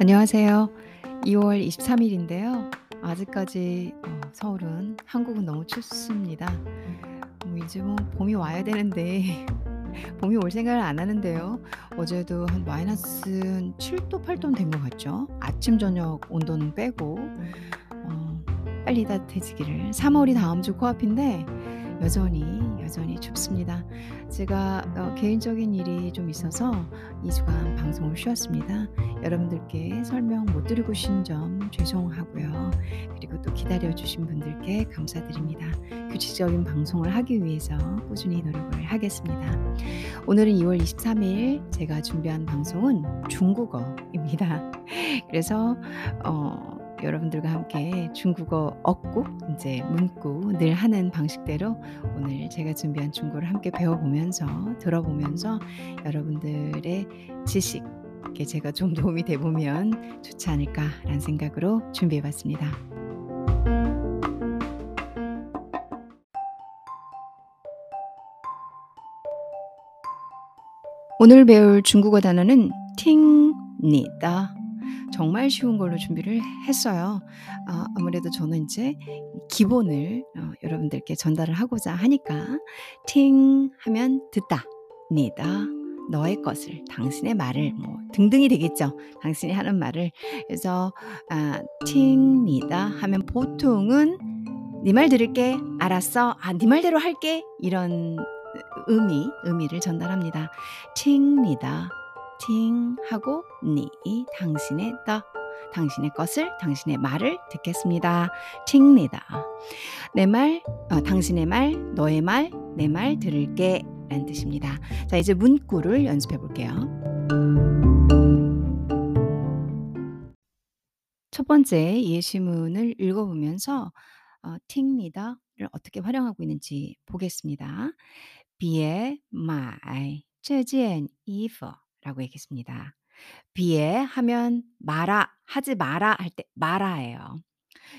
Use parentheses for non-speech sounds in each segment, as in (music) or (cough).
안녕하세요. 2월 23 일인데요. 아직까지 어 서울은 한국은 너무 춥습니다. 뭐 이제 뭐 봄이 와야 되는데 (laughs) 봄이 올 생각을 안 하는데요. 어제도 한 마이너스 7도 8 도는 된것 같죠. 아침 저녁 온도는 빼고 어 빨리 따뜻해지기를. 3 월이 다음 주 코앞인데 여전히, 여전히 춥습니다. 제가 어 개인적인 일이 좀 있어서 2 주간 방송을 쉬었습니다. 여러분들께 설명 못 드리고 쉰 점 죄송하고요. 그리고 또 기다려 주신 분들께 감사드립니다. 규칙적인 방송을 하기 위해서 꾸준히 노력을 하겠습니다. 오늘은 2월 23일 제가 준비한 방송은 중국어입니다. (laughs) 그래서 어 여러분들과 함께 중국어 어국 인제 문구 늘 하는 방식대로 오늘 제가 준비한 중국어를 함께 배워보면서 들어보면서 여러분들의 지식에 제가 좀 도움이 돼 보면 좋지 않을까라는 생각으로 준비해 봤습니다. 오늘 배울 중국어 단어는 팅니다. 정말 쉬운 걸로 준비를 했어요. 아 아무래도 저는 인제 기본을 어 여러분들께 전달을 하고자 하니까 팅 하면 듣다. 니다 너의 것을 당신의 말을 뭐 등등이 되겠죠. 당신이 하는 말을. 그래서 아 팅니다 하면 보통은 "네 말 들을게. 알았어. 아네 말대로 할게." 이런 의미, 의미를 전달합니다. 팅니다. 팅 하고 니 당신의 더 당신의 것을 당신의 말을 듣겠습니다. 팅니다. 내 말, 어, 당신의 말, 너의 말, 내 말 들을게 라는 뜻입니다. 자, 이제 문구를 연습해 볼게요. 첫 번째 예시문을 읽어보면서 어, 팅니다를 어떻게 활용하고 있는지 보겠습니다. 비에 마이 这件衣服 라고 얘기했습니다. 비에 하면 마라 하지 마라 할 때 마라예요.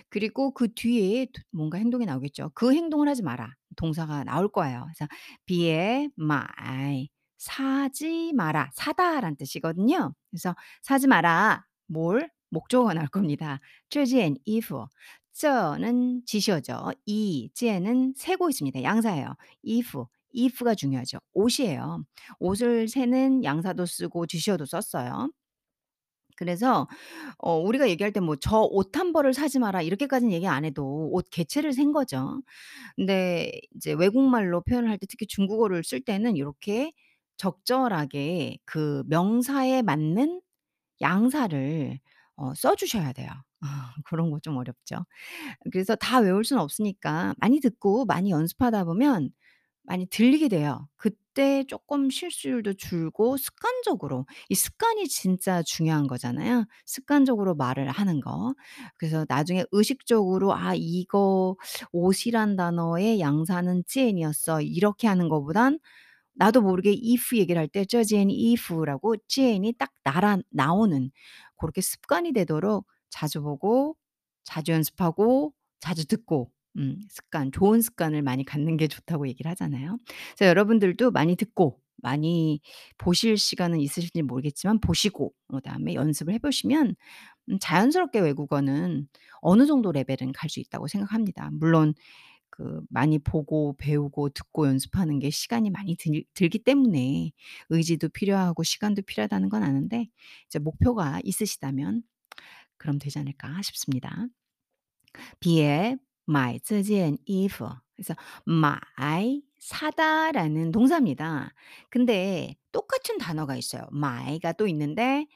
그리고 그 뒤에 뭔가 행동이 나오겠죠. 그 행동을 하지 마라. 동사가 나올 거예요. 그래서 비에 마이 사지 마라. 사다라는 뜻이거든요. 그래서 사지 마라. 뭘? 목적어가 나올 겁니다. 这件衣服 쩌는 지시어죠. 이, 째는 세고 있습니다. 양사예요. if, If가 중요하죠. 옷이에요. 옷을 세는 양사도 쓰고 지시어도 썼어요. 그래서 어 우리가 얘기할 때 뭐 "저 옷한 벌을 사지 마라." 이렇게까지는 얘기 안 해도 옷 개체를 센 거죠. 근데 이제 외국말로 표현을 할 때 특히 중국어를 쓸 때는 요렇게 적절하게 그 명사에 맞는 양사를 어 써 주셔야 돼요. 아 (laughs) 그런 거 좀 어렵죠. 그래서 다 외울 수는 없으니까 많이 듣고 많이 연습하다 보면 많이 들리게 돼요. 그때 조금 실수율도 줄고 습관적으로 이 습관이 진짜 중요한 거잖아요. 습관적으로 말을 하는 거. 그래서 나중에 의식적으로 '아 이거 옷이란 단어의 양사는 지엔이었어.' 이렇게 하는 것보단 나도 모르게 if 얘기를 할 때 저 지엔 if라고 지엔이 딱 날아 나오는 고렇게 습관이 되도록 자주 보고 자주 연습하고 자주 듣고 음 습관 좋은 습관을 많이 갖는 게 좋다고 얘기를 하잖아요. 그래서 여러분들도 많이 듣고 많이 보실 시간은 있으실지 모르겠지만 보시고 그다음에 연습을 해 보시면 음 자연스럽게 외국어는 어느 정도 레벨은 갈 수 있다고 생각합니다. 물론 그 많이 보고 배우고 듣고 연습하는 게 시간이 많이 들 들기 때문에 의지도 필요하고 시간도 필요하다는 건 아는데 이제 목표가 있으시다면 그럼 되지 않을까 싶습니다. 비에 买这件衣服 그래서 买 사다라는 동사입니다. 근데 똑같은 단어가 있어요. 买가 또 있는데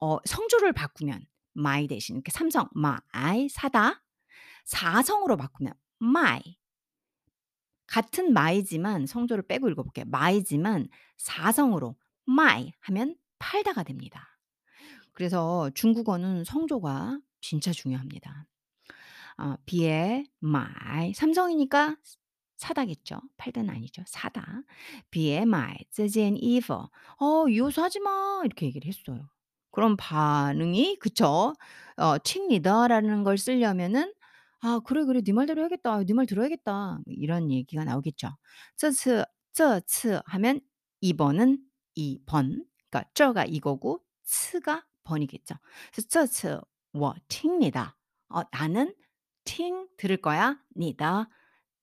어 성조를 바꾸면 买 대신 이렇게 삼성 买 사다 사성으로 바꾸면 卖 같은 마이지만 성조를 빼고 읽어 볼게요. 마이지만 사성으로 卖 하면 팔다가 됩니다. 그래서 중국어는 성조가 진짜 중요합니다. 어 비에 마이 삼성이니까 사다겠죠. 팔다는 아니죠. 사다. 비에 마이 这件衣服 "어 이 옷 사지 마." 이렇게 얘기를 했어요. 그럼 반응이 그쵸. 어 칭리더라는 걸 쓰려면은 "아 그래, 그래. 네 말대로 해야겠다. 네 말 들어야겠다." 뭐 이런 얘기가 나오겠죠. 这次这次 하면 2번은 2번. 그러니까 这가 이거고 次가 번이겠죠. 그래서 这次我听你的. 어 나는 听 들을 거야. 你的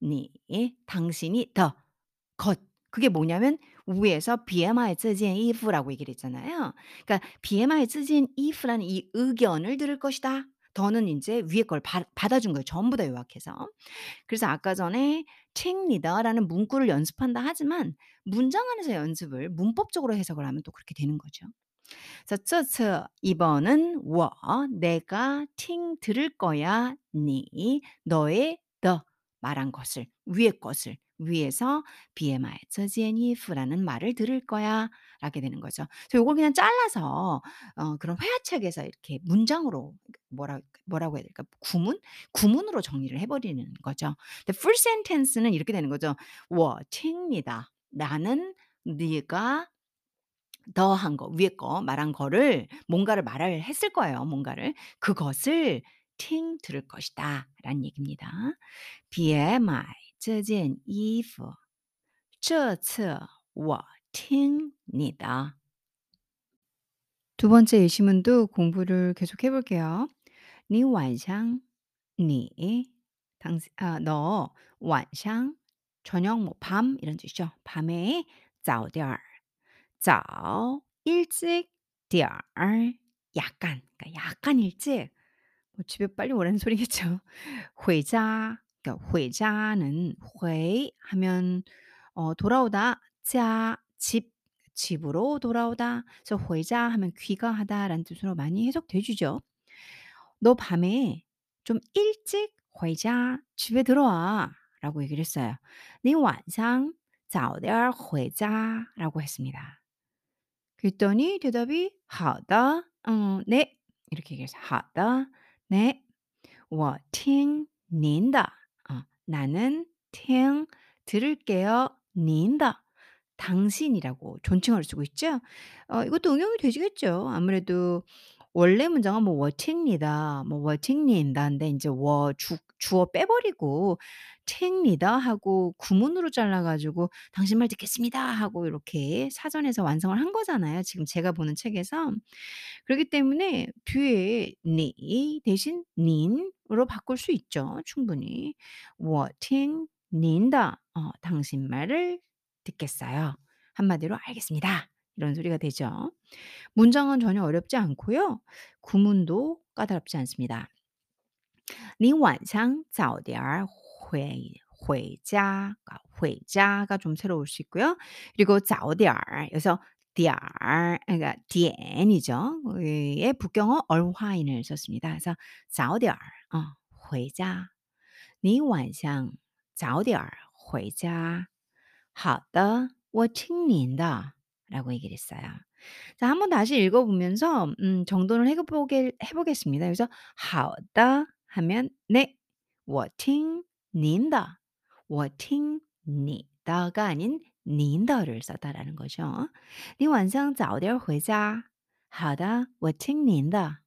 니 당신이 더 것 그게 뭐냐면 위에서 BMI 这件衣服라고 얘기를 했잖아요. 그러니까 BMI 这件衣服라는 이 의견을 들을 것이다. 더는 인제 위에 걸 받 받아준 거예요, 전부 다 요약해서. 그래서 아까 전에 take neither라는 문구를 연습한다 하지만 문장 안에서 연습을 문법적으로 해석을 하면 또 그렇게 되는 거죠. 그래서 쯔쯔 이번은 워 내가 팅 들을 거야 니 너의 더 말한 것을 위의 것을 위에서 BMI 저지엔이프라는 말을 들을 거야 라게 되는 거죠. 요걸 그냥 잘라서 어, 그런 회화책에서 이렇게 문장으로 뭐라 뭐라고 해야 될까 구문 구문으로 정리를 해버리는 거죠. 근데 full sentence는 이렇게 되는 거죠. 워 팅니다. 나는 네가 더한 거 위에 거 말한 거를 뭔가를 말을 했을 거예요, 뭔가를. 그것을 听 들을 것이다라는 얘기입니다. BMI 这件衣服这次我听你的. 두 번째 예시문도 공부를 계속 해 볼게요. 你晚上你당신 아 너 晚上 저녁 뭐 밤 이런 뜻이죠. 밤에 早点儿 早 일찍 点儿 약간 그러니까 약간 일찍 뭐 집에 빨리 오라는 소리겠죠. (laughs) 回家 그러니까 回家는 回 하면 어 돌아오다 자 집 집으로 돌아오다. 그래서 回家 하면 귀가하다라는 뜻으로 많이 해석되주죠. "너 밤에 좀 일찍 回家 집에 들어와."라고 얘기를 했어요. 你晚上早点儿回家 라고 했습니다. 그랬더니 대답이 好的. 어 네. 이렇게 얘기했어요. 好的. 네. 我听您的. 어 나는 听 들을게요. 您的 당신이라고 존칭어를 쓰고 있죠. 어 이것도 응용이 되시겠죠. 아무래도 원래 문장은 뭐 워팅니다 뭐 워팅리인다인데 이제 워 주 주어 빼버리고 챙니다 하고 구문으로 잘라 가지고 "당신 말 듣겠습니다." 하고 이렇게 사전에서 완성을 한 거잖아요, 지금 제가 보는 책에서. 그렇기 때문에 뒤에 니 대신 닌으로 바꿀 수 있죠, 충분히. "워팅린다." 어 "당신 말을 듣겠어요." 한마디로 "알겠습니다." 이런 소리가 되죠. 문장은 전혀 어렵지 않고요. 구문도 까다롭지 않습니다. 你晚上早点儿回回家 가 回家가 좀 새로울 수 있고요. 그리고 早点儿 여기서 点儿 그러니까 点이죠. 의 부경어 얼화인을 썼습니다. 그래서 早点儿 어 回家你晚上早点儿回家好的我听您的 라고 얘기를 했어요. 자 한번 다시 읽어 보면서 음 정돈을 해 보게 해 보겠습니다. 그래서 好的 하면 네. 我听您的我听你的가 아닌 您的를 썼다라는 거죠. 你晚上早点回家好的我听您的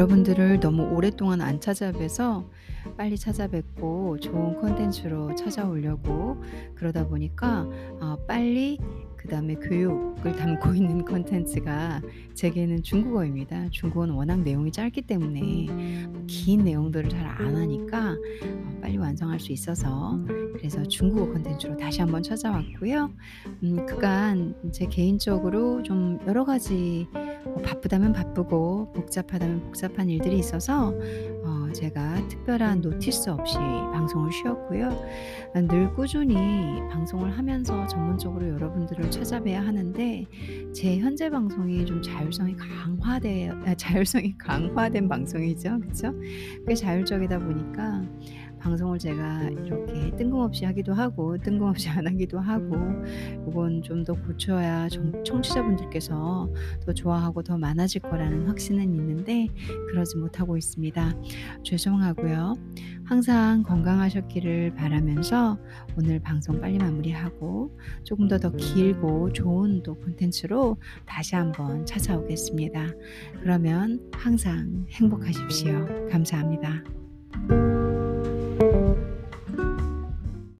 여러분들을 너무 오랫동안 안 찾아뵈서 빨리 찾아뵙고 좋은 콘텐츠로 찾아오려고 그러다 보니까 어 빨리 그 다음에 교육을 담고 (laughs) 있는 콘텐츠가 제게는 중국어입니다. 중국어는 워낙 내용이 짧기 때문에 긴 내용들을 잘 안 하니까 어 빨리 완성할 수 있어서 그래서 중국어 콘텐츠로 다시 한번 찾아왔고요. 음 그간 제 개인적으로 좀 여러 가지 뭐 바쁘다면 바쁘고 복잡하다면 복잡한 일들이 있어서 어 제가 특별한 notice 없이 방송을 쉬었고요. 아늘 꾸준히 방송을 하면서 전문적으로 여러분들을 찾아뵈야 하는데 제 현재 방송이 좀 자율성이 강화되 아 자율성이 (laughs) 강화된 방송이죠. 그쵸? 꽤 자율적이다 보니까 방송을 제가 이렇게 뜬금없이 하기도 하고 뜬금없이 안 하기도 하고 요건 좀 더 고쳐야 정 청취자분들께서 더 좋아하고 더 많아질 거라는 확신은 있는데 그러지 못하고 있습니다. 죄송하고요. 항상 건강하셨기를 바라면서 오늘 방송 빨리 마무리하고 조금 더 더 길고 좋은 또 콘텐츠로 다시 한번 찾아오겠습니다. 그러면 항상 행복하십시오. 감사합니다.